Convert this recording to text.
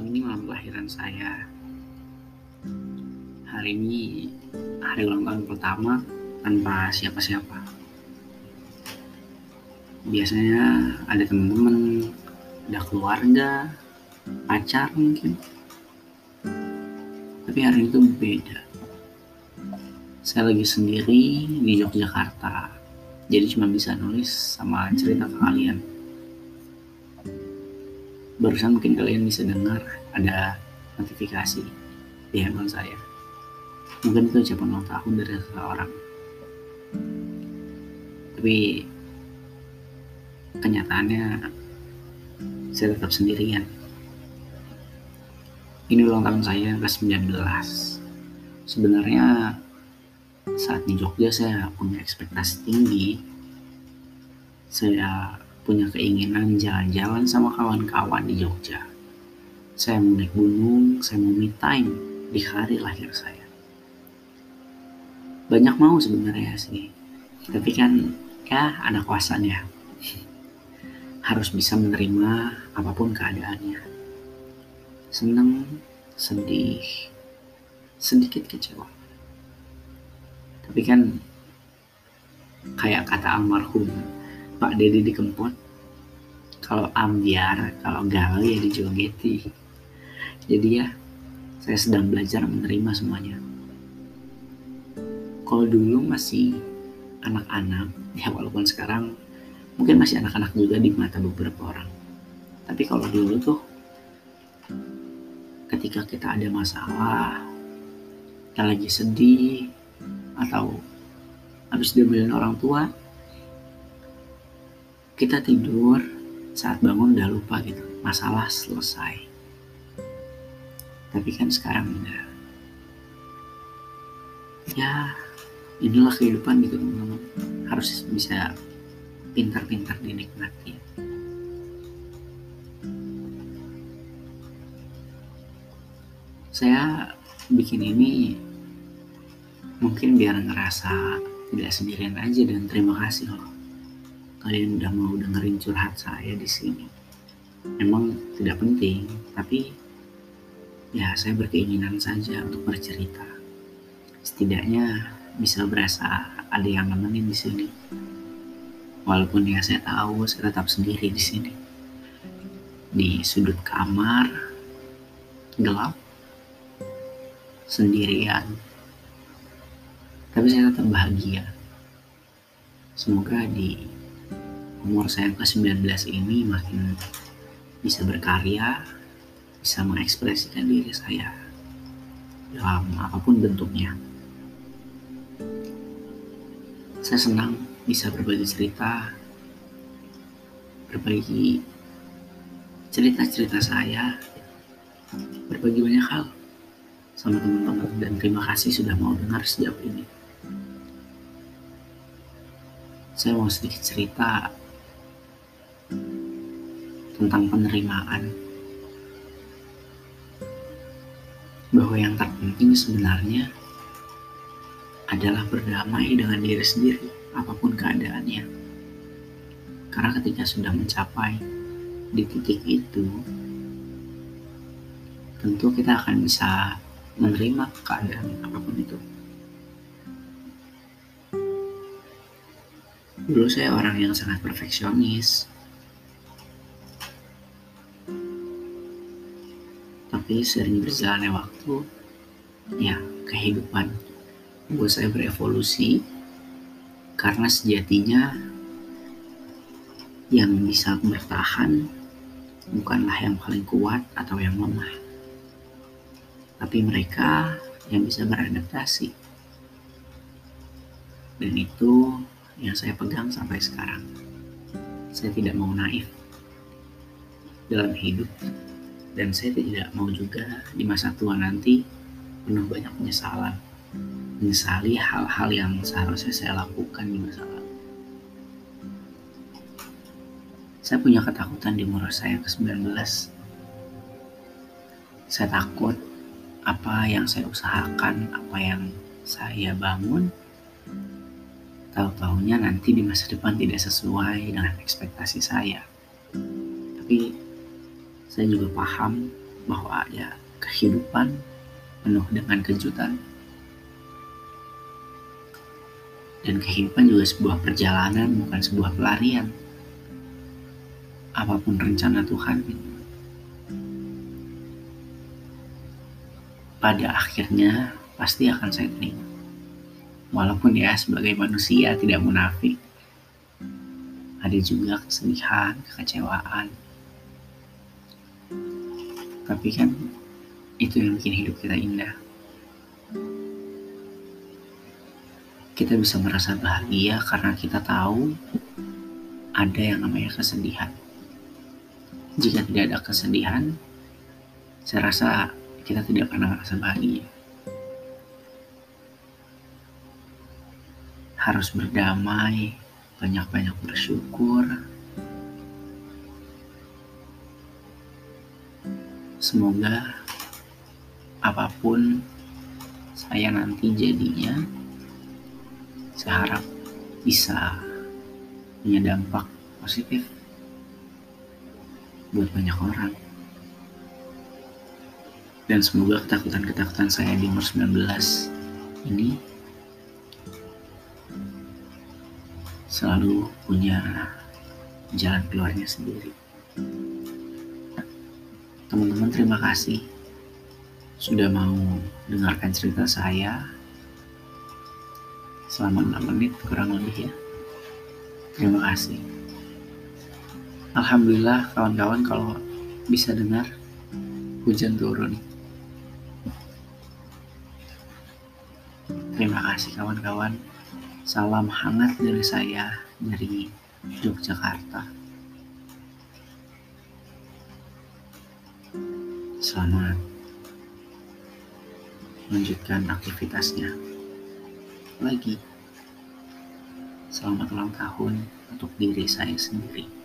malam ini malam kelahiran saya. Hari ini hari ulang tahun pertama tanpa siapa-siapa. Biasanya ada teman-teman, ada keluarga, pacar mungkin. Tapi hari itu beda. Saya lagi sendiri di Yogyakarta. Jadi cuma bisa nulis sama cerita ke kalian barusan mungkin kalian bisa dengar ada notifikasi di handphone saya. Mungkin itu ucapan ulang tahun dari seseorang. Tapi kenyataannya saya tetap sendirian. Ini ulang tahun saya ke 19 sebenarnya saat di Jogja saya punya ekspektasi tinggi. Saya punya keinginan jalan-jalan sama kawan-kawan di Jogja. Saya mau naik gunung, saya mau me time di hari lahir saya. Banyak mau sebenarnya sih, tapi kan ya ada kuasanya. Harus bisa menerima apa pun keadaannya. Senang, sedih, sedikit kecewa. Tapi kan kayak kata almarhum Pak Dedi di kalau ambiar kalau galau ya dijogeti jadi ya saya sedang belajar menerima semuanya. Kalau dulu masih anak-anak ya walaupun sekarang mungkin masih anak-anak juga di mata beberapa orang. Tapi kalau dulu tuh ketika kita ada masalah kita lagi sedih atau habis dibeliin orang tua kita tidur saat bangun udah lupa gitu masalah selesai. Tapi kan sekarang udah. Ya inilah kehidupan gitu teman-teman. Harus bisa pintar-pintar dinikmati. Saya bikin ini mungkin biar ngerasa tidak sendirian aja dan terima kasih loh kalian udah mau dengerin curhat saya di sini. Emang tidak penting, tapi ya saya berkeinginan saja untuk bercerita. Setidaknya bisa berasa ada yang nemenin di sini. Walaupun ya saya tahu saya tetap sendiri di sini. Di sudut kamar, gelap, sendirian. Tapi saya tetap bahagia. Semoga di umur saya ke 19 ini makin bisa berkarya, bisa mengekspresikan diri saya dalam apa pun bentuknya. Saya senang bisa berbagi cerita, berbagi cerita-cerita saya, berbagi banyak hal sama teman-teman dan terima kasih sudah mau dengar sejauh ini. Saya mau sedikit cerita tentang penerimaan. Bahwa yang terpenting sebenarnya adalah berdamai dengan diri sendiri apa pun keadaannya. Karena ketika sudah mencapai di titik itu tentu kita akan bisa menerima keadaan apa pun itu. Dulu saya orang yang sangat perfeksionis tapi sering berjalannya waktu. Ya kehidupan. Buat saya berevolusi karena sejatinya yang bisa bertahan bukanlah yang paling kuat atau yang lemah. Tapi mereka yang bisa beradaptasi. Dan itu yang saya pegang sampai sekarang. Saya tidak mau naif dalam hidup dan saya tidak mau juga di masa tua nanti penuh banyak penyesalan. Menyesali hal-hal yang seharusnya saya lakukan di masa lalu. Saya punya ketakutan di umur saya ke-19 saya takut apa yang saya usahakan apa yang saya bangun tahu-tahunya nanti di masa depan tidak sesuai dengan ekspektasi saya. Tapi saya juga paham bahwa ya kehidupan penuh dengan kejutan. Dan kehidupan juga sebuah perjalanan bukan sebuah pelarian. Apa pun rencana Tuhan. Pada akhirnya pasti akan saya terima. Walaupun ya sebagai manusia tidak munafik. Ada juga kesedihan, kekecewaan tapi kan itu yang bikin hidup kita indah kita bisa merasa bahagia karena kita tahu ada yang namanya kesedihan jika tidak ada kesedihan saya rasa kita tidak pernah merasa bahagia harus berdamai, banyak-banyak bersyukur. Semoga apa pun saya nanti jadinya, saya harap bisa punya dampak positif buat banyak orang. Dan semoga ketakutan-ketakutan saya di umur 19 ini selalu punya jalan keluarnya sendiri. Teman-teman terima kasih sudah mau dengarkan cerita saya selama 6 menit kurang lebih ya. Terima kasih. Alhamdulillah kawan-kawan kalau bisa dengar hujan turun. Terima kasih kawan-kawan. Salam hangat dari saya dari Yogyakarta. Selamat melanjutkan aktivitasnya lagi. Selamat ulang tahun untuk diri saya sendiri.